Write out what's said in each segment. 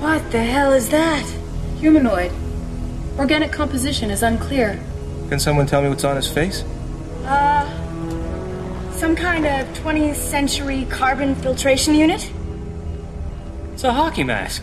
What the hell is that? Humanoid. Organic composition is unclear. Can someone tell me what's on his face? Uh, some kind of 20th century carbon filtration unit? It's a hockey mask.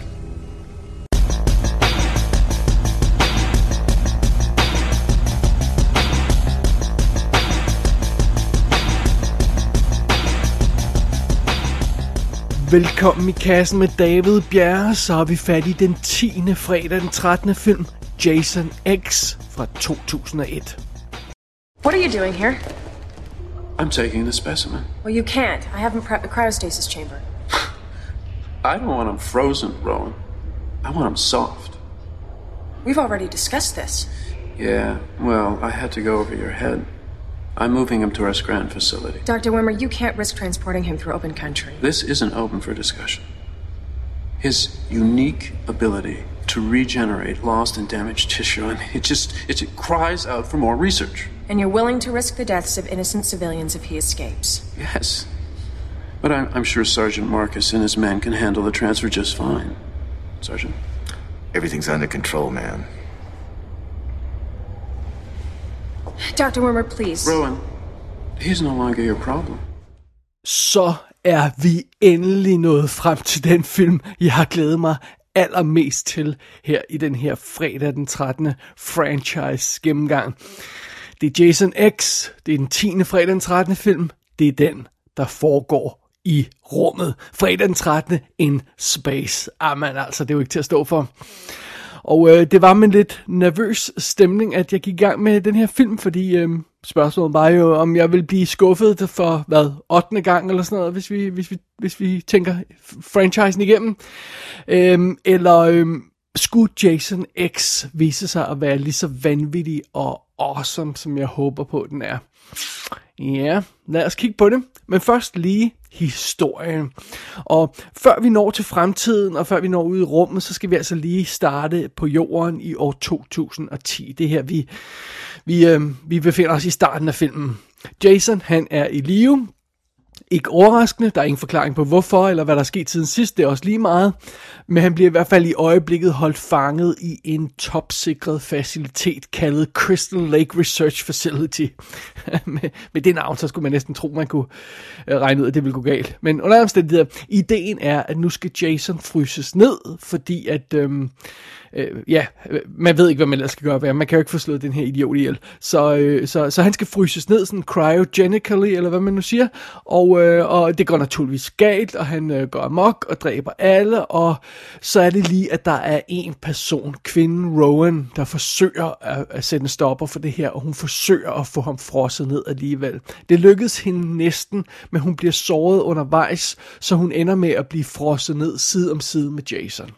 Velkommen i kassen med David Bjerre, så har vi fat i den 10. fredag den 13. film, Jason X fra 2001. What are you doing here? I'm taking the specimen. Well, you can't. I haven't prepped the cryostasis chamber. I don't want him frozen, Rowan. I want him soft. We've already discussed this. Yeah, well, I had to go over your head. I'm moving him to our Scranton facility. Dr. Wimmer, you can't risk transporting him through open country. This isn't open for discussion. His unique ability to regenerate lost and damaged tissue, I mean, it just it, it cries out for more research. And you're willing to risk the deaths of innocent civilians if he escapes. Yes. But I'm, I'm sure Sergeant Marcus and his men can handle the transfer just fine. Sergeant? Everything's under control, man. Dr. Wimmer, please. Rowan, he's no longer your problem. Så er vi endelig nået frem til den film, jeg har glædet mig allermest til her i den her fredag den 13. franchise gennemgang. Det er Jason X, det er den 10. fredag den 13. film, det er den, der foregår i rummet. Fredag den 13. in space. Amen, altså, det er jo ikke til at stå for. Og øh, det var med lidt nervøs stemning, at jeg gik i gang med den her film, fordi øh, spørgsmålet var jo, om jeg ville blive skuffet for, hvad, 8. gang eller sådan noget, hvis vi, hvis vi, hvis vi tænker franchisen igennem. Øh, eller øh, skulle Jason X vise sig at være lige så vanvittig og awesome, som jeg håber på, den er. Ja, lad os kigge på det. Men først lige historien. Og før vi når til fremtiden, og før vi når ud i rummet, så skal vi altså lige starte på jorden i år 2010. Det her, vi, vi, øh, vi befinder os i starten af filmen. Jason, han er i live. Ikke overraskende, der er ingen forklaring på hvorfor, eller hvad der er sket siden sidst, det er også lige meget. Men han bliver i hvert fald i øjeblikket holdt fanget i en topsikret facilitet kaldet Crystal Lake Research Facility. med, med det navn, så skulle man næsten tro, man kunne øh, regne ud, at det ville gå galt. Men under omstændigheder, ideen er, at nu skal Jason fryses ned, fordi at... Øhm, øh, ja, øh, man ved ikke, hvad man ellers skal gøre ved Man kan jo ikke få slået den her idiot ihjel. Så, øh, så, så han skal fryses ned sådan cryogenically, eller hvad man nu siger. Og, øh, og det går naturligvis galt, og han øh, går amok og dræber alle. Og så er det lige, at der er en person, kvinden Rowan, der forsøger at, at sætte en stopper for det her, og hun forsøger at få ham frosset ned alligevel. Det lykkedes hende næsten, men hun bliver såret undervejs, så hun ender med at blive frosset ned side om side med Jason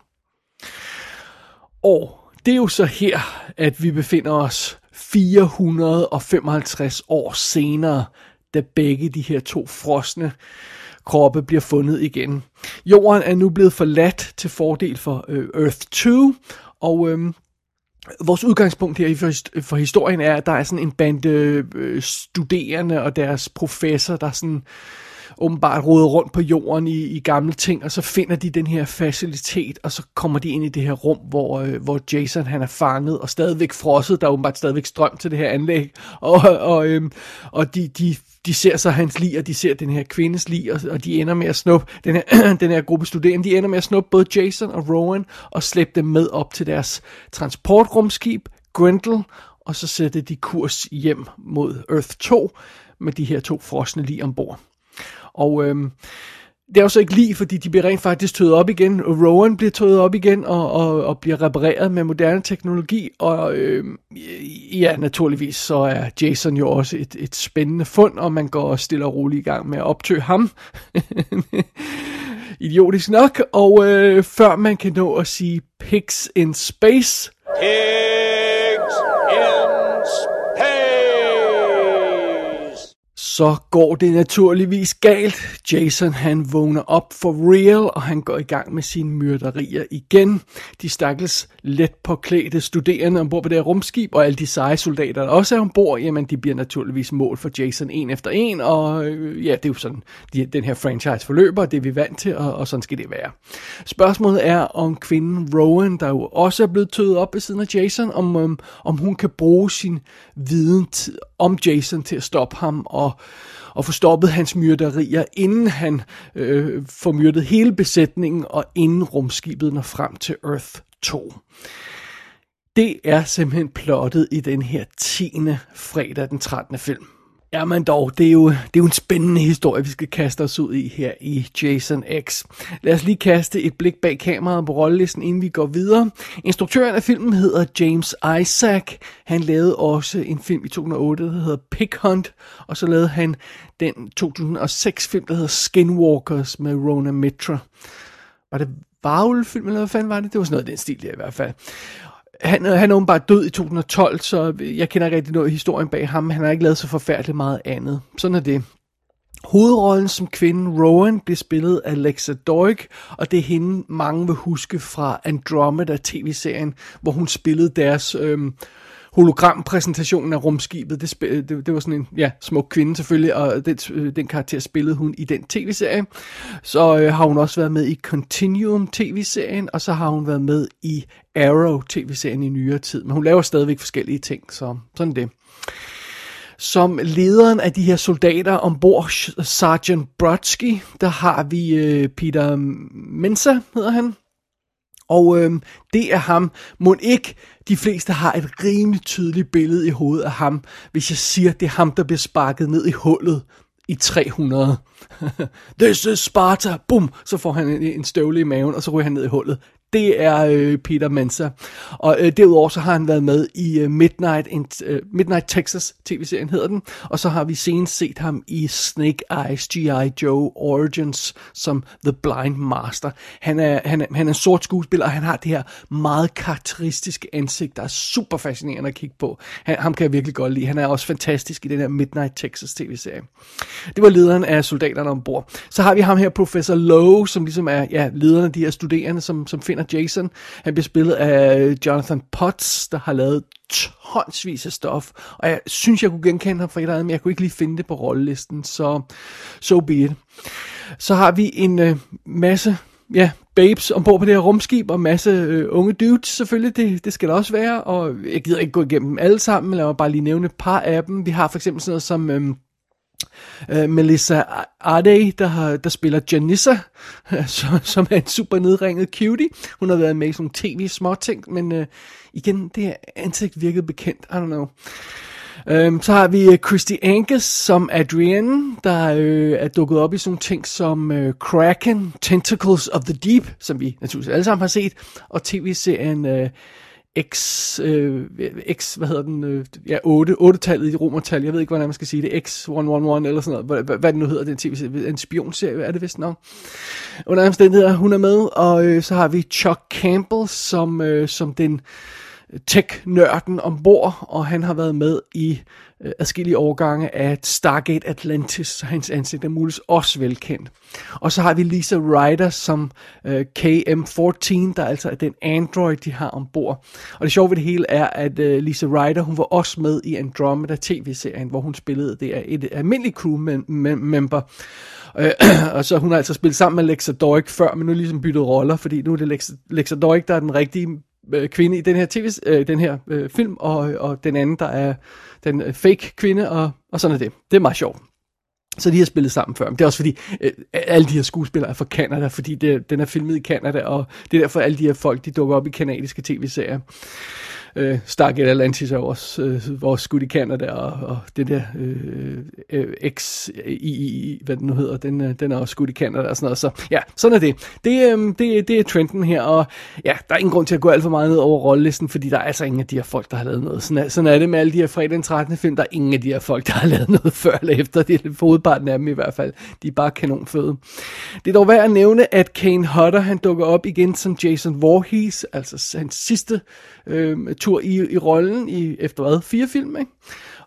år. det er jo så her, at vi befinder os 455 år senere, da begge de her to frosne kroppe bliver fundet igen. Jorden er nu blevet forladt til fordel for øh, Earth 2, og øh, vores udgangspunkt her for, for historien er, at der er sådan en bande øh, studerende og deres professor, der sådan åbenbart roder rundt på jorden i, i gamle ting, og så finder de den her facilitet, og så kommer de ind i det her rum, hvor, øh, hvor Jason han er fanget, og stadigvæk frosset, der er åbenbart stadigvæk strøm til det her anlæg, og, og, øh, og de, de de ser så hans lig, og de ser den her kvindes lig, og, og de ender med at snuppe, den her, den her gruppe studerende, de ender med at snuppe både Jason og Rowan, og slæbe dem med op til deres transportrumskib, Grendel, og så sætter de kurs hjem mod Earth 2, med de her to frosne lig ombord. Og øhm, det er jo så ikke lige, fordi de bliver rent faktisk tøjet op igen. Rowan bliver tøjet op igen og, og, og bliver repareret med moderne teknologi. Og øhm, ja, naturligvis så er Jason jo også et, et spændende fund, og man går stille og roligt i gang med at optøge ham. Idiotisk nok. Og øh, før man kan nå at sige pigs in space... Yeah. Så går det naturligvis galt. Jason han vågner op for real, og han går i gang med sine myrderier igen. De stakkels let påklædte studerende ombord på det her rumskib, og alle de seje soldater, der også er ombord, jamen de bliver naturligvis mål for Jason en efter en, og øh, ja, det er jo sådan, de, den her franchise forløber, det er vi vant til, og, og sådan skal det være. Spørgsmålet er, om kvinden Rowan, der jo også er blevet tøet op ved siden af Jason, om, om, om hun kan bruge sin viden om Jason til at stoppe ham og, og få stoppet hans myrderier, inden han øh, får myrdet hele besætningen og inden rumskibet når frem til Earth 2. Det er simpelthen plottet i den her 10. fredag den 13. film. Jamen dog, det er, jo, det er jo en spændende historie, vi skal kaste os ud i her i Jason X. Lad os lige kaste et blik bag kameraet på rollelisten, inden vi går videre. Instruktøren af filmen hedder James Isaac. Han lavede også en film i 2008, der hedder Pig Hunt, og så lavede han den 2006 film, der hedder Skinwalkers med Rona Mitra. Var det Varulv-film, eller hvad fanden var det? Det var sådan noget af den stil der i hvert fald han, han er åbenbart død i 2012, så jeg kender ikke rigtig noget historien bag ham. Han har ikke lavet så forfærdeligt meget andet. Sådan er det. Hovedrollen som kvinden Rowan bliver spillet af Alexa Doig, og det er hende mange vil huske fra Andromeda tv-serien, hvor hun spillede deres øhm, hologrampræsentationen af rumskibet. Det, det, det var sådan en ja, smuk kvinde selvfølgelig, og den, øh, den karakter spillede hun i den tv-serie. Så øh, har hun også været med i Continuum tv-serien, og så har hun været med i Arrow tv-serien i nyere tid. Men hun laver stadigvæk forskellige ting, så sådan det som lederen af de her soldater ombord, Sergeant Brodsky, der har vi øh, Peter Mensa, hedder han. Og øh, det er ham. Må ikke de fleste har et rimelig tydeligt billede i hovedet af ham, hvis jeg siger, det er ham, der bliver sparket ned i hullet i 300. This is Sparta! Bum! Så får han en, en støvle i maven, og så ryger han ned i hullet det er øh, Peter Mensa. Og øh, derudover så har han været med i øh, Midnight, in, øh, Midnight Texas tv-serien hedder den, og så har vi senest set ham i Snake Eyes G.I. Joe Origins som The Blind Master. Han er, han er, han er en sort skuespiller, og han har det her meget karakteristiske ansigt, der er super fascinerende at kigge på. Han, ham kan jeg virkelig godt lide. Han er også fantastisk i den her Midnight Texas tv-serie. Det var lederen af soldaterne ombord. Så har vi ham her, Professor Lowe, som ligesom er ja, lederen af de her studerende, som, som finder Jason. Han bliver spillet af Jonathan Potts, der har lavet tonsvis af stof, og jeg synes, jeg kunne genkende ham fra et eller andet, men jeg kunne ikke lige finde det på rollelisten, så so be it. Så har vi en øh, masse ja, babes ombord på det her rumskib, og masse øh, unge dudes selvfølgelig, det, det skal der også være, og jeg gider ikke gå igennem dem alle sammen, men lad mig bare lige nævne et par af dem. Vi har for eksempel sådan noget som... Øh, Uh, Melissa Ade, der, har, der spiller Janissa, som er en super nedringet cutie. Hun har været med i sådan tv ting, men uh, igen, det ansigt virkede bekendt. I don't know. Um, så har vi Christy Angus som Adrienne, der uh, er dukket op i sådan ting som uh, Kraken, Tentacles of the Deep, som vi naturligvis alle sammen har set, og tv-serien uh, X, øh, X, hvad hedder den, øh, ja, 8, 8-tallet i romertal, jeg ved ikke, hvordan man skal sige det, X111 eller sådan noget, hvad, hvad, det nu hedder, den tv en spionserie, er det vist? Nok. Under omstændigheder, hun er med, og øh, så har vi Chuck Campbell som, øh, som den tech-nørden ombord, og han har været med i øh, adskillige årgange af Stargate Atlantis, så hans ansigt er muligvis også velkendt. Og så har vi Lisa Ryder som øh, KM-14, der altså er den android, de har ombord. Og det sjove ved det hele er, at øh, Lisa Ryder, hun var også med i Andromeda tv-serien, hvor hun spillede det er et almindeligt crew-member. Øh, og så hun har altså spillet sammen med Lexa Doig før, men nu ligesom byttet roller, fordi nu er det Lexa, Lexa Doig, der er den rigtige øh, kvinde i den her, TV, øh, den her øh, film, og, og den anden, der er den øh, fake kvinde, og, og sådan er det. Det er meget sjovt. Så de har spillet sammen før. Men det er også fordi, øh, alle de her skuespillere er fra Canada, fordi det, den er filmet i Canada, og det er derfor, alle de her folk, de dukker op i kanadiske tv-serier. Øh, stak et Atlantis af vores, øh, vores skud i Canada, og, og det der øh, øh, X, I, hvad den nu hedder, den, øh, den er også skudt i Canada og sådan noget. Så ja, sådan er det. Det, øh, det, det er trenden her, og ja, der er ingen grund til at gå alt for meget ned over rollelisten, fordi der er altså ingen af de her folk, der har lavet noget. Sådan er, sådan er det med alle de her fredag den 13. film. Der er ingen af de her folk, der har lavet noget før eller efter. Det er hovedparten af dem i hvert fald. De er bare kanonføde. Det er dog værd at nævne, at Kane Hodder, han dukker op igen som Jason Voorhees, altså hans sidste øh, tur i, i rollen i efter hvad, fire film, ikke?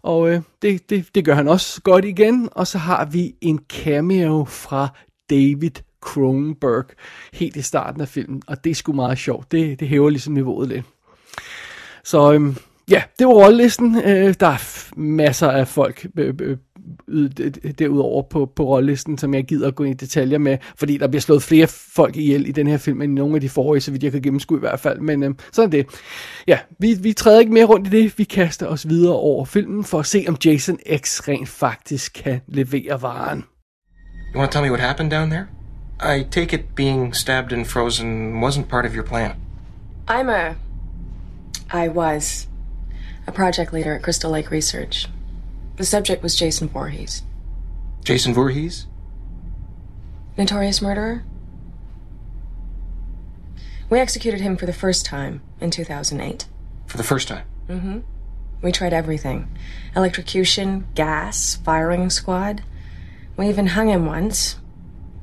Og øh, det, det, det gør han også godt igen. Og så har vi en cameo fra David Cronenberg helt i starten af filmen. Og det er sgu meget sjovt. Det, det hæver ligesom niveauet lidt. Så øhm, ja, det var rollelisten. Øh, der er masser af folk øh, øh, derudover på, på rollelisten, som jeg gider at gå i detaljer med, fordi der bliver slået flere folk ihjel i den her film, end i nogle af de forrige, så vidt jeg kan gennemskue i hvert fald. Men øh, sådan er det. Ja, vi, vi træder ikke mere rundt i det. Vi kaster os videre over filmen for at se, om Jason X rent faktisk kan levere varen. You want to tell me what happened down there? I take it being stabbed and frozen wasn't part of your plan. I'm a. I was a project leader at Crystal Lake Research. The subject was Jason Voorhees. Jason Voorhees? Notorious murderer? We executed him for the first time in 2008. For the first time? Mm-hmm. We tried everything. Electrocution, gas, firing squad. We even hung him once.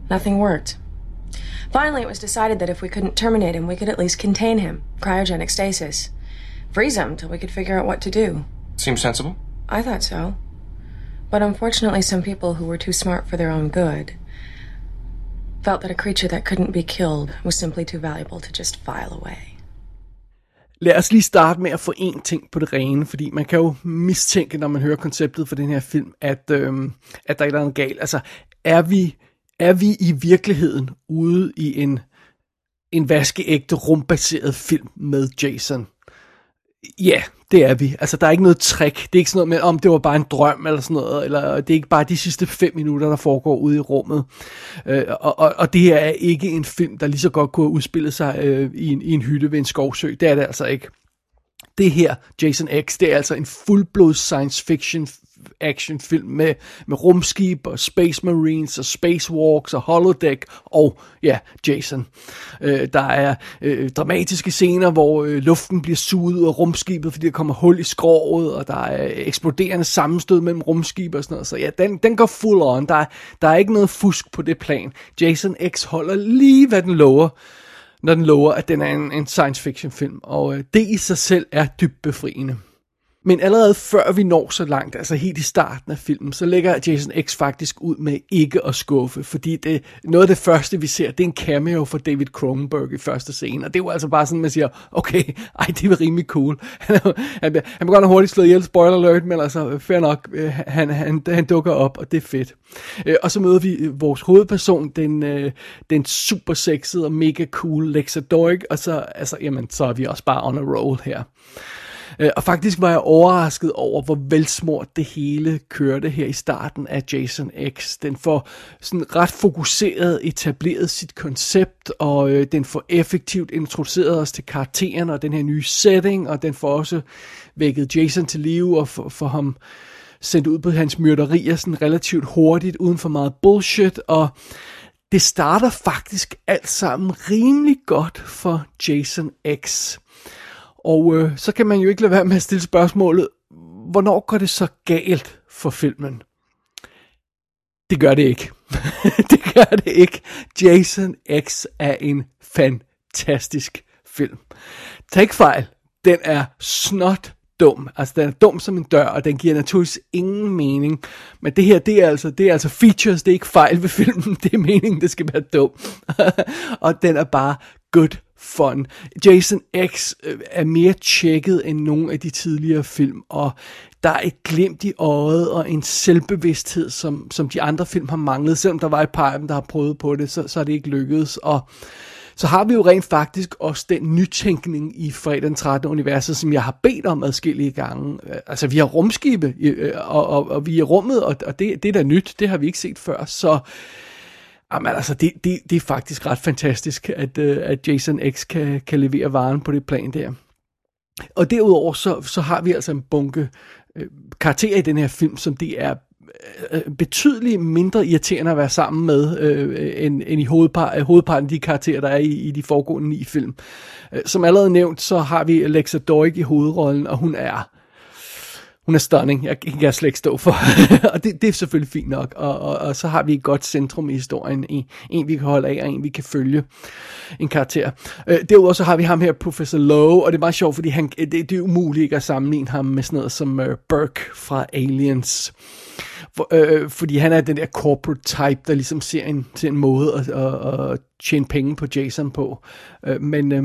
Nothing worked. Finally, it was decided that if we couldn't terminate him, we could at least contain him. Cryogenic stasis. Freeze him till we could figure out what to do. Seems sensible. I thought so. But unfortunately, some people who were too smart for their own good felt that a creature that couldn't be killed was simply too valuable to just file away. Lad os lige starte med at få en ting på det rene, fordi man kan jo mistænke, når man hører konceptet for den her film, at, øhm, at der er noget galt. Altså, er vi, er vi i virkeligheden ude i en, en vaskeægte rumbaseret film med Jason? Ja, det er vi. Altså, der er ikke noget trick. Det er ikke sådan noget med, om det var bare en drøm eller sådan noget, eller det er ikke bare de sidste fem minutter, der foregår ude i rummet. Øh, og, og, og det her er ikke en film, der lige så godt kunne have udspillet sig øh, i, en, i en hytte ved en skovsø. Det er det altså ikke. Det her, Jason X, det er altså en fuldblods science fiction actionfilm med, med rumskib og Space Marines og Spacewalks og Holodeck og ja, Jason. Øh, der er øh, dramatiske scener, hvor øh, luften bliver suget ud af rumskibet, fordi der kommer hul i skroget, og der er eksploderende sammenstød mellem rumskib og sådan noget. Så ja, den, den går full on. Der, der er ikke noget fusk på det plan. Jason X holder lige, hvad den lover når den lover, at den er en, en science fiction film, og øh, det i sig selv er dybt befriende. Men allerede før vi når så langt, altså helt i starten af filmen, så lægger Jason X faktisk ud med ikke at skuffe, fordi det, noget af det første, vi ser, det er en cameo fra David Cronenberg i første scene, og det er jo altså bare sådan, man siger, okay, ej, det var rimelig cool. Han, han, han godt hurtigt slået ihjel, spoiler alert, men altså, fair nok, øh, han, han, han dukker op, og det er fedt. Øh, og så møder vi øh, vores hovedperson, den, den super sexede og mega cool Lexa Doig, og så, altså, jamen, så er vi også bare on a roll her. Øh, og faktisk var jeg overrasket over, hvor velsmurt det hele kørte her i starten af Jason X. Den får sådan ret fokuseret etableret sit koncept, og øh, den får effektivt introduceret os til karakteren og den her nye setting, og den får også vækket Jason til live og for, for ham sendt ud på hans myrderier sådan relativt hurtigt, uden for meget bullshit, og det starter faktisk alt sammen rimelig godt for Jason X. Og øh, så kan man jo ikke lade være med at stille spørgsmålet, hvornår går det så galt for filmen? Det gør det ikke. det gør det ikke. Jason X er en fantastisk film. Tag ikke fejl. Den er snot dum. Altså, den er dum som en dør, og den giver naturligvis ingen mening. Men det her, det er altså, det er altså features, det er ikke fejl ved filmen. Det er meningen, det skal være dum. og den er bare good fun. Jason X øh, er mere tjekket end nogen af de tidligere film, og der er et glimt i øjet og en selvbevidsthed, som, som de andre film har manglet. Selvom der var et par af dem, der har prøvet på det, så, så er det ikke lykkedes. Og så har vi jo rent faktisk også den nytænkning i fredag den 13. universet, som jeg har bedt om adskillige gange. Øh, altså, vi har rumskibe, øh, og, og, og vi er rummet, og, og det, det er da nyt, det har vi ikke set før. Så Jamen altså, det, det, det er faktisk ret fantastisk, at, øh, at Jason X kan, kan levere varen på det plan der. Og derudover så, så har vi altså en bunke øh, karakterer i den her film, som det er øh, øh, betydeligt mindre irriterende at være sammen med, øh, end, end i hovedpar, hovedparten af de karakterer, der er i, i de foregående ni film. Som allerede nævnt, så har vi Alexa Doig i hovedrollen, og hun er hun er stunning, jeg kan jeg slet ikke stå for. og det, det er selvfølgelig fint nok. Og, og, og så har vi et godt centrum i historien. En, en vi kan holde af, og en vi kan følge. En karakter. Øh, derudover så har vi ham her, Professor Lowe, og det er meget sjovt, fordi han, det, det er umuligt ikke at sammenligne ham med sådan noget som uh, Burke fra Aliens. For, øh, øh, fordi han er den der corporate type, der ligesom ser en, ser en måde at, at, at tjene penge på Jason på. Øh, men øh,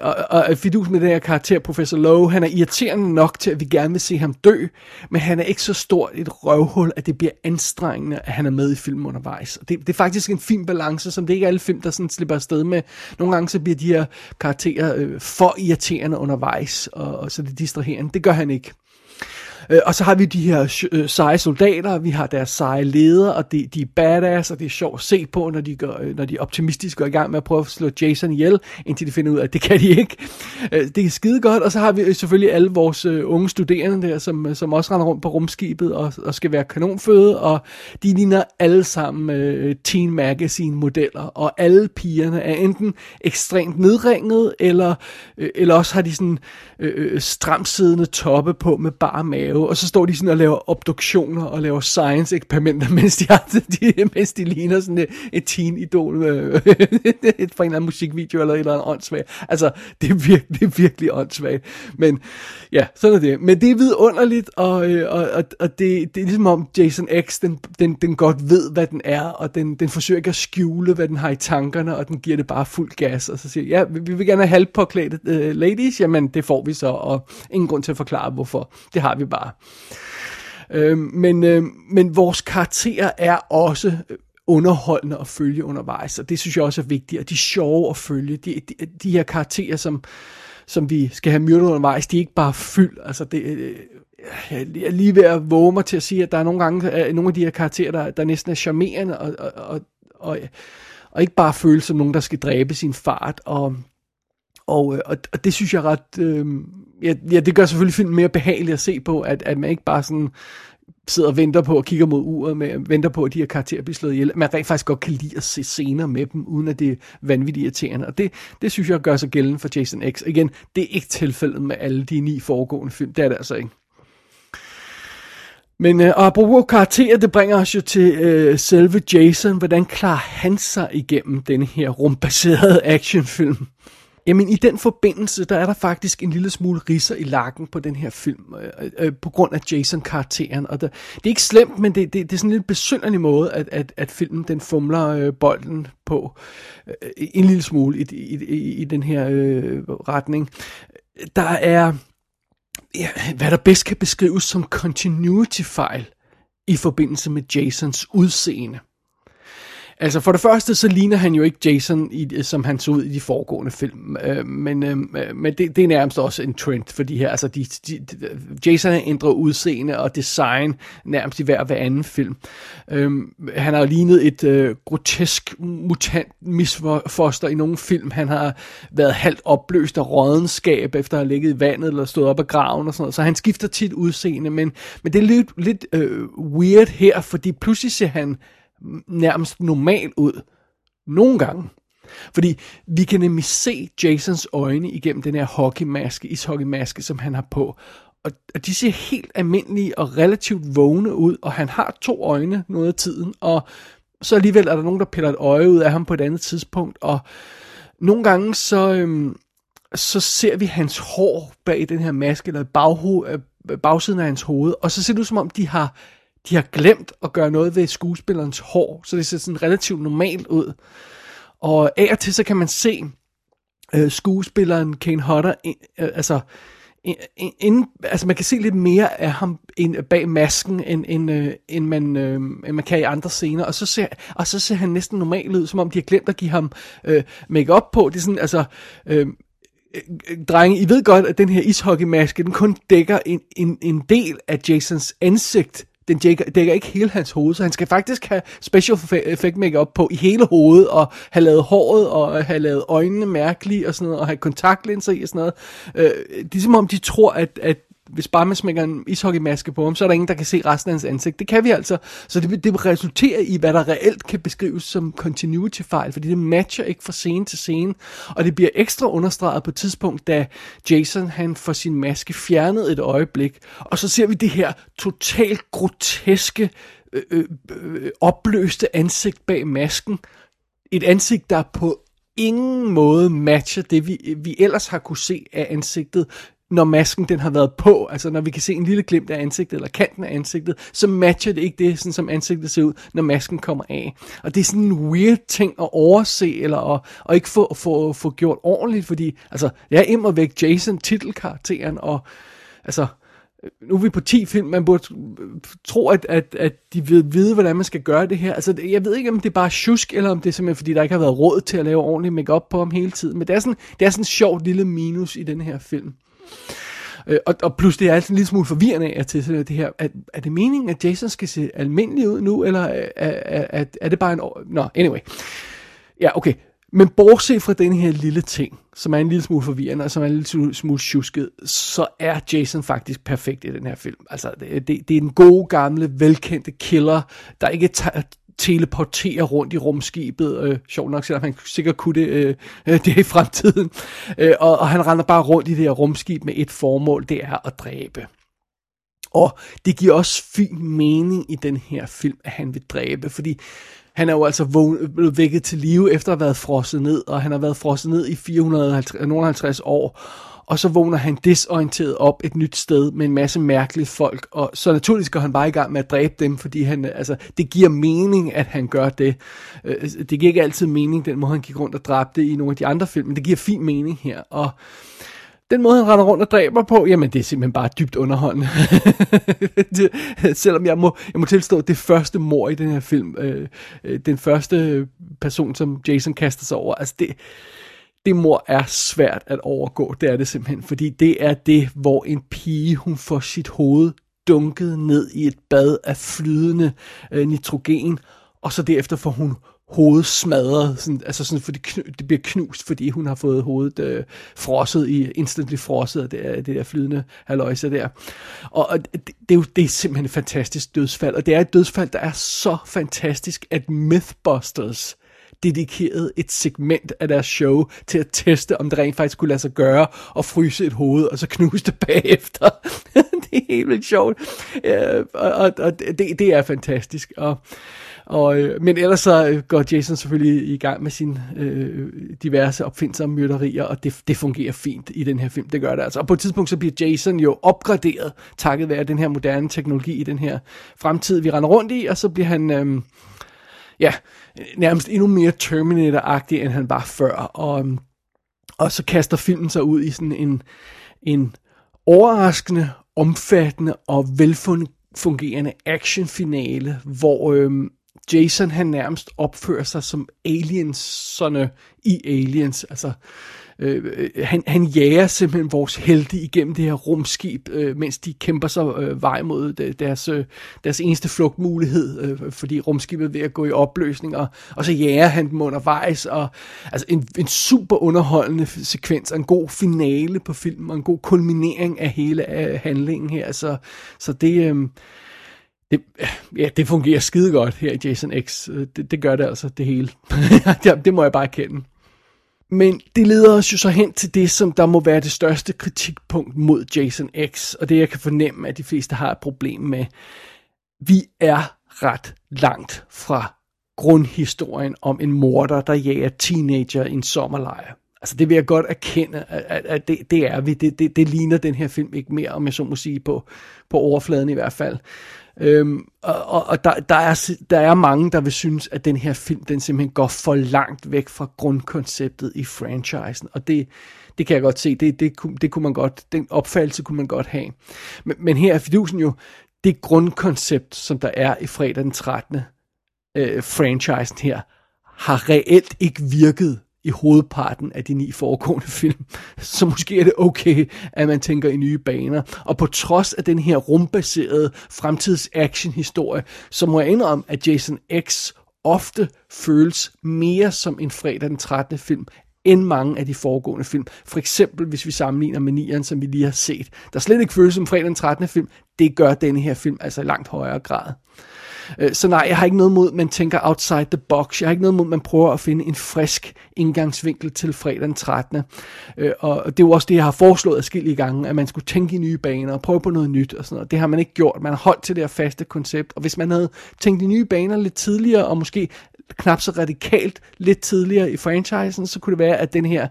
og, og fidus med den her karakter, Professor Lowe, han er irriterende nok til, at vi gerne vil se ham dø, men han er ikke så stort et røvhul, at det bliver anstrengende, at han er med i filmen undervejs. Det, det er faktisk en fin balance, som det ikke er alle film, der sådan slipper afsted med. Nogle gange så bliver de her karakterer øh, for irriterende undervejs, og, og så det distraherende. Det gør han ikke. Øh, og så har vi de her øh, seje soldater, vi har deres seje ledere, og de, de er badass, og det er sjovt at se på, når de, gør, øh, når de optimistisk går i gang med at prøve at slå Jason ihjel, indtil de finder ud af, at det kan de ikke. Øh, det er skide godt, og så har vi øh, selvfølgelig alle vores øh, unge studerende der, som, øh, som også render rundt på rumskibet og, og skal være kanonføde, og de ligner alle sammen øh, teen magazine modeller, og alle pigerne er enten ekstremt nedringet, eller, øh, eller også har de sådan øh stramsiddende toppe på med bare mave, lave, og så står de sådan og laver obduktioner og laver science-eksperimenter, mens de, har, de, mens de ligner sådan et, et teen-idol øh, fra en eller anden musikvideo eller et eller andet åndssvagt. Altså, det er, virkelig, det er virkelig åndssvagt. Men ja, sådan er det. Men det er vidunderligt, og, øh, og, og, og det, det er ligesom om Jason X, den, den, den godt ved, hvad den er, og den, den forsøger ikke at skjule, hvad den har i tankerne, og den giver det bare fuld gas, og så siger ja, vi vil gerne have halvpåklædte øh, ladies, jamen det får vi så, og ingen grund til at forklare, hvorfor. Det har vi bare bare. Øh, men, øh, men vores karakterer er også øh, underholdende at følge undervejs, og det synes jeg også er vigtigt, og de er sjove at følge. De, de, de her karakterer, som, som vi skal have myrdet undervejs, de er ikke bare fyld. Altså det, øh, jeg er lige ved at våge mig til at sige, at der er nogle gange øh, nogle af de her karakterer, der, der næsten er charmerende, og, og, og, og, og ikke bare føles som nogen, der skal dræbe sin fart, og og, og, og det synes jeg ret... Øh, ja, ja, det gør selvfølgelig filmen mere behagelig at se på, at, at man ikke bare sådan sidder og venter på og kigger mod uret, med, venter på, at de her karakterer bliver slået ihjel. Man rent faktisk godt kan lide at se scener med dem, uden at det er vanvittigt irriterende. Og det, det synes jeg gør sig gældende for Jason X. Igen, det er ikke tilfældet med alle de ni foregående film. Det er det altså ikke. Men øh, og apropos karakterer, det bringer os jo til øh, selve Jason. Hvordan klarer han sig igennem den her rumbaserede actionfilm? Jamen i den forbindelse, der er der faktisk en lille smule risser i lakken på den her film, øh, øh, øh, på grund af Jason-karakteren. Og der, det er ikke slemt, men det, det, det er sådan en lidt besynderlig måde, at, at, at filmen den fumler øh, bolden på øh, en lille smule i, i, i, i den her øh, retning. Der er, ja, hvad der bedst kan beskrives som continuity-fejl i forbindelse med Jasons udseende. Altså for det første, så ligner han jo ikke Jason, i, som han så ud i de foregående film. Øh, men øh, men det, det er nærmest også en trend for de her. Altså de, de, de, Jason har ændret udseende og design nærmest i hver hver anden film. Øh, han har lignet et øh, grotesk mutant misfoster i nogle film. Han har været halvt opløst af rådenskab efter at have ligget i vandet eller stået op af graven og sådan noget. Så han skifter tit udseende, men, men det er lidt, lidt øh, weird her, fordi pludselig ser han nærmest normal ud. Nogle gange. Fordi vi kan nemlig se Jasons øjne igennem den her hockeymaske, ishockeymaske, som han har på. Og, og de ser helt almindelige og relativt vågne ud, og han har to øjne noget af tiden, og så alligevel er der nogen, der piller et øje ud af ham på et andet tidspunkt, og nogle gange så, øhm, så ser vi hans hår bag den her maske, eller bagho- øh, bagsiden af hans hoved, og så ser det ud som om, de har de har glemt at gøre noget ved skuespillerens hår, så det ser sådan relativt normalt ud. Og af og til så kan man se øh, skuespilleren Kane Hodder, øh, altså, ind, altså man kan se lidt mere af ham ind, bag masken, end, end, øh, end, man, øh, end man kan i andre scener, og så, ser, og så ser han næsten normal ud, som om de har glemt at give ham øh, make på. Det er sådan, altså, øh, øh, drenge, I ved godt, at den her ishockeymaske, den kun dækker en, en, en del af Jasons ansigt, den dækker, dækker ikke hele hans hoved, så han skal faktisk have special effect makeup på i hele hovedet, og have lavet håret, og have lavet øjnene mærkelige, og sådan noget, og have kontaktlinser i, og sådan noget. Øh, det er som om, de tror, at, at hvis bare man smækker en ishockeymaske på ham, så er der ingen, der kan se resten af hans ansigt. Det kan vi altså. Så det, det resulterer i, hvad der reelt kan beskrives som continuity-fejl, fordi det matcher ikke fra scene til scene. Og det bliver ekstra understreget på et tidspunkt, da Jason han får sin maske fjernet et øjeblik, og så ser vi det her totalt groteske, øh, øh, øh, opløste ansigt bag masken. Et ansigt, der på ingen måde matcher det, vi, vi ellers har kunne se af ansigtet, når masken den har været på, altså når vi kan se en lille glimt af ansigtet, eller kanten af ansigtet, så matcher det ikke det, sådan som ansigtet ser ud, når masken kommer af. Og det er sådan en weird ting at overse, eller at, at ikke få, få, få gjort ordentligt, fordi, altså, jeg er imod væk Jason, titelkarakteren, og altså, nu er vi på 10 film, man burde tro, at, at, at de ved vide, hvordan man skal gøre det her. Altså, jeg ved ikke, om det er bare tjusk, eller om det er simpelthen, fordi der ikke har været råd til at lave ordentlig makeup på ham hele tiden. Men det er sådan, det er sådan en sjovt lille minus i den her film. Øh, og, og plus det er altid en lille smule forvirrende at til det her. Er, er det meningen, at Jason skal se almindelig ud nu, eller er, er, er, er det bare en... Nå, no, anyway. Ja, okay. Men bortset fra den her lille ting, som er en lille smule forvirrende, og som er en lille smule tjusket, så er Jason faktisk perfekt i den her film. Altså, det, det, det er en god, gamle, velkendte killer, der ikke tager teleportere rundt i rumskibet. Øh, sjovt nok, selvom han sikkert kunne det, øh, øh det i fremtiden. Øh, og, og han render bare rundt i det her rumskib med et formål, det er at dræbe. Og det giver også fin mening i den her film, at han vil dræbe, fordi han er jo altså blevet vækket til live efter at have været frosset ned, og han har været frosset ned i 450 år og så vågner han desorienteret op et nyt sted med en masse mærkelige folk, og så naturligvis går han bare i gang med at dræbe dem, fordi han, altså, det giver mening, at han gør det. Øh, altså, det giver ikke altid mening, den måde han gik rundt og dræbte i nogle af de andre film, men det giver fin mening her, og den måde, han render rundt og dræber på, jamen det er simpelthen bare dybt underholdende. Selvom jeg må, jeg må tilstå, at det første mor i den her film, øh, øh, den første person, som Jason kaster sig over, altså det, det mor er svært at overgå, det er det simpelthen, fordi det er det, hvor en pige, hun får sit hoved dunket ned i et bad af flydende øh, nitrogen, og så derefter får hun hovedet smadret, sådan, altså sådan, fordi det, det bliver knust, fordi hun har fået hovedet øh, frosset i, instantly frosset af det, det der flydende haløjse der. Og, og det, det, er jo det er simpelthen et fantastisk dødsfald, og det er et dødsfald, der er så fantastisk, at Mythbusters dedikeret et segment af deres show til at teste, om det rent faktisk kunne lade sig gøre at fryse et hoved, og så knuse det bagefter. det er helt vildt sjovt. Ja, og, og, og det, det er fantastisk. Og, og, øh, men ellers så øh, går Jason selvfølgelig i gang med sine øh, diverse opfindsomme myrderier, og det, det fungerer fint i den her film. Det gør det altså. Og på et tidspunkt så bliver Jason jo opgraderet, takket være den her moderne teknologi i den her fremtid, vi render rundt i, og så bliver han... Øh, ja, nærmest endnu mere Terminator-agtig, end han var før. Og, øhm, og så kaster filmen sig ud i sådan en, en overraskende, omfattende og velfungerende actionfinale, hvor øhm, Jason han nærmest opfører sig som alienserne i Aliens. Altså, Øh, øh, han, han jager simpelthen vores helte igennem det her rumskib, øh, mens de kæmper sig øh, vej mod deres, øh, deres eneste flugtmulighed, øh, fordi rumskibet er ved at gå i opløsning, og, og så jager han dem undervejs, og altså en, en super underholdende sekvens, og en god finale på filmen, og en god kulminering af hele af handlingen her, så, så det... Øh, det, ja, det fungerer skide godt her i Jason X. Øh, det, det gør det altså, det hele. det må jeg bare erkende. Men det leder os jo så hen til det, som der må være det største kritikpunkt mod Jason X, og det jeg kan fornemme, at de fleste har et problem med. Vi er ret langt fra grundhistorien om en morder, der jager teenager i en sommerlejr. Altså det vil jeg godt erkende, at, at det, det er vi. Det, det, det ligner den her film ikke mere, om jeg så må sige, på, på overfladen i hvert fald. Øhm, og og der, der, er, der er mange, der vil synes, at den her film, den simpelthen går for langt væk fra grundkonceptet i franchisen, og det, det kan jeg godt se, det, det, det kunne man godt, den opfattelse kunne man godt have. Men, men her er fidusen jo, det grundkoncept, som der er i fredag den 13. Øh, franchisen her, har reelt ikke virket i hovedparten af de ni foregående film. Så måske er det okay, at man tænker i nye baner. Og på trods af den her rumbaserede fremtids actionhistorie, så må jeg indrømme, at Jason X ofte føles mere som en fredag den 13. film, end mange af de foregående film. For eksempel, hvis vi sammenligner med 9'eren, som vi lige har set, der slet ikke føles som fredag den 13. film, det gør denne her film altså i langt højere grad. Øh, så nej, jeg har ikke noget mod, man tænker outside the box. Jeg har ikke noget mod, man prøver at finde en frisk indgangsvinkel til fredag den 13. Øh, og det er jo også det, jeg har foreslået adskillige gange, at man skulle tænke i nye baner og prøve på noget nyt og sådan noget. Det har man ikke gjort. Man har holdt til det her faste koncept. Og hvis man havde tænkt i nye baner lidt tidligere, og måske knap så radikalt lidt tidligere i franchisen, så kunne det være, at den her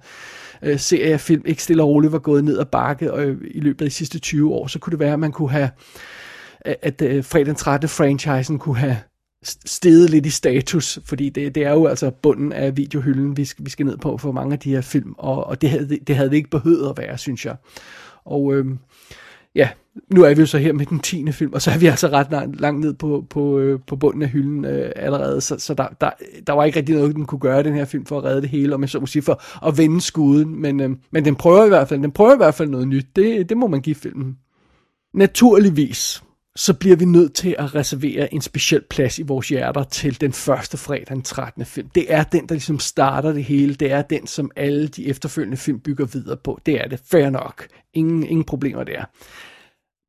øh, serie af film ikke stille og roligt var gået ned ad bakke og, øh, i løbet af de sidste 20 år. Så kunne det være, at man kunne have at, at øh, fredag den 13. franchisen kunne have steget lidt i status, fordi det, det er jo altså bunden af videohylden, vi skal, vi skal ned på for mange af de her film, og, og det, havde, det havde det ikke behøvet at være, synes jeg. Og øh, ja, nu er vi jo så her med den tiende film, og så er vi altså ret langt, langt ned på, på, øh, på bunden af hylden øh, allerede, så, så der, der, der var ikke rigtig noget, den kunne gøre, den her film, for at redde det hele, og man så må sige, for at vende skuden, men, øh, men den prøver i hvert fald, den prøver i hvert fald noget nyt, det, det må man give filmen. Naturligvis, så bliver vi nødt til at reservere en speciel plads i vores hjerter til den første fredag den 13. film. Det er den, der ligesom starter det hele. Det er den, som alle de efterfølgende film bygger videre på. Det er det. Fair nok. Ingen, ingen problemer der.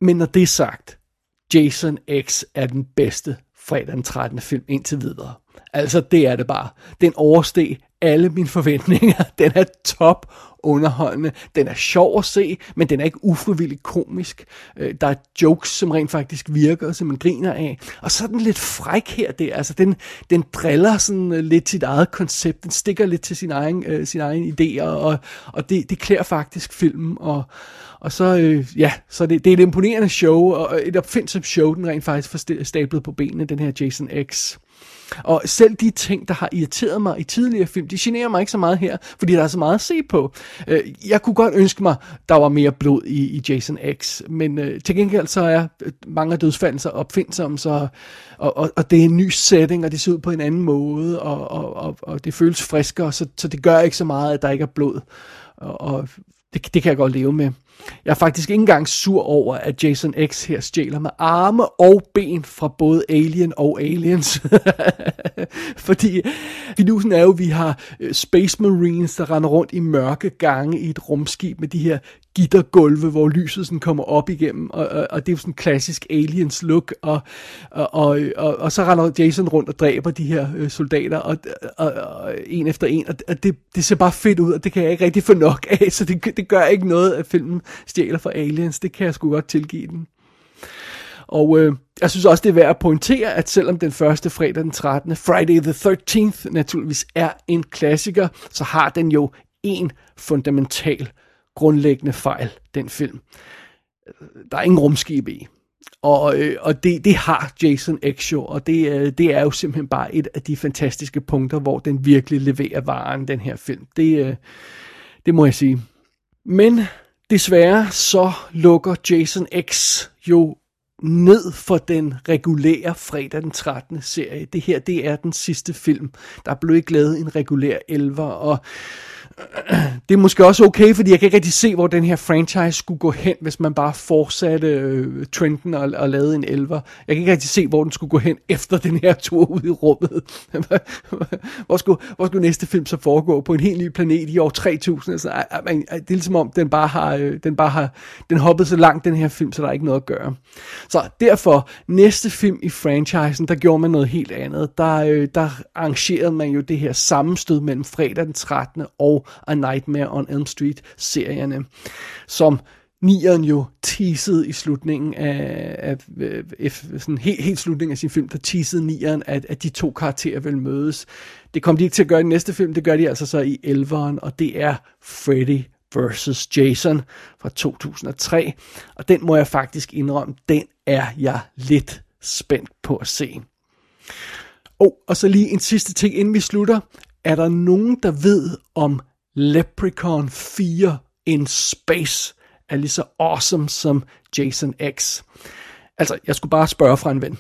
Men når det er sagt, Jason X er den bedste fredag den 13. film indtil videre. Altså, det er det bare. Den oversteg alle mine forventninger. Den er top underholdende. Den er sjov at se, men den er ikke ufrivilligt komisk. Øh, der er jokes, som rent faktisk virker, som man griner af. Og så er den lidt fræk her. Det, altså, den, den driller sådan øh, lidt sit eget koncept. Den stikker lidt til sin egen, øh, sin egen idéer, og, og det, det klæder faktisk filmen. Og, og så, øh, ja, så det, det er et imponerende show, og et opfindsomt show, den rent faktisk får stablet på benene, den her Jason X. Og selv de ting, der har irriteret mig i tidligere film, de generer mig ikke så meget her, fordi der er så meget at se på. Øh, jeg kunne godt ønske mig, der var mere blod i, i Jason X, men øh, til gengæld så er øh, mange af dødsfaldene så opfindsomme, så, og, og, og det er en ny setting, og det ser ud på en anden måde, og, og, og, og det føles friskere, så, så det gør ikke så meget, at der ikke er blod. Og, og det, det kan jeg godt leve med. Jeg er faktisk ikke engang sur over, at Jason X her stjæler med arme og ben fra både Alien og Aliens. Fordi fidusen er jo, at vi har øh, Space Marines, der render rundt i mørke gange i et rumskib med de her gittergulve, hvor lyset sådan kommer op igennem, og, og, og det er jo sådan en klassisk aliens look, og, og, og, og, og så render Jason rundt og dræber de her øh, soldater, og, og, og en efter en, og det, det ser bare fedt ud, og det kan jeg ikke rigtig få nok af, så det, det gør ikke noget, at filmen stjæler for aliens, det kan jeg sgu godt tilgive den. Og øh, jeg synes også, det er værd at pointere, at selvom den første fredag den 13. Friday the 13th naturligvis er en klassiker, så har den jo en fundamental grundlæggende fejl, den film. Der er ingen rumskib i. Og, øh, og det, det har Jason X jo, og det, øh, det er jo simpelthen bare et af de fantastiske punkter, hvor den virkelig leverer varen, den her film. Det, øh, det må jeg sige. Men desværre så lukker Jason X jo ned for den regulære fredag den 13. serie. Det her, det er den sidste film. Der blev ikke lavet en regulær 11, og det er måske også okay, fordi jeg kan ikke rigtig se, hvor den her franchise skulle gå hen, hvis man bare fortsatte øh, trenden og, og lavede en elver. Jeg kan ikke rigtig se, hvor den skulle gå hen efter den her tur ud i rummet. hvor, skulle, hvor skulle næste film så foregå? På en helt ny planet i år 3000? Altså, det er ligesom om, den bare har, øh, den bare har den hoppet så langt, den her film, så der er ikke noget at gøre. Så derfor, næste film i franchisen, der gjorde man noget helt andet. Der, øh, der arrangerede man jo det her sammenstød mellem fredag den 13. og A Nightmare on Elm Street-serierne, som Nieren jo teasede i slutningen af, af, af sådan helt, helt slutningen af sin film, der teasede Nieren, at, at de to karakterer vil mødes. Det kom de ikke til at gøre i den næste film, det gør de altså så i Elveren, og det er Freddy vs. Jason fra 2003. Og den må jeg faktisk indrømme, den er jeg lidt spændt på at se. Oh, og så lige en sidste ting, inden vi slutter. Er der nogen, der ved, om Leprechaun 4 in Space er lige så awesome som Jason X. Altså, jeg skulle bare spørge fra en ven.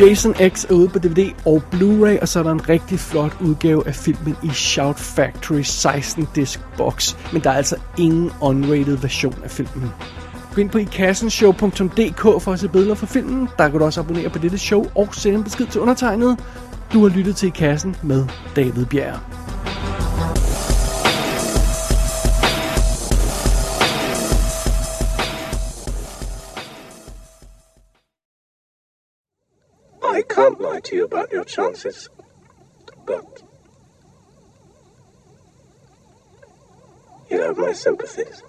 Jason X er ude på DVD og Blu-ray, og så er der en rigtig flot udgave af filmen i Shout Factory 16 disc box, men der er altså ingen unrated version af filmen. Gå ind på ikassenshow.dk for at se billeder fra filmen. Der kan du også abonnere på dette show og sende en besked til undertegnet. Du har lyttet til Kassen med David Bjerg. I can't lie to you about your chances, but you have my sympathies.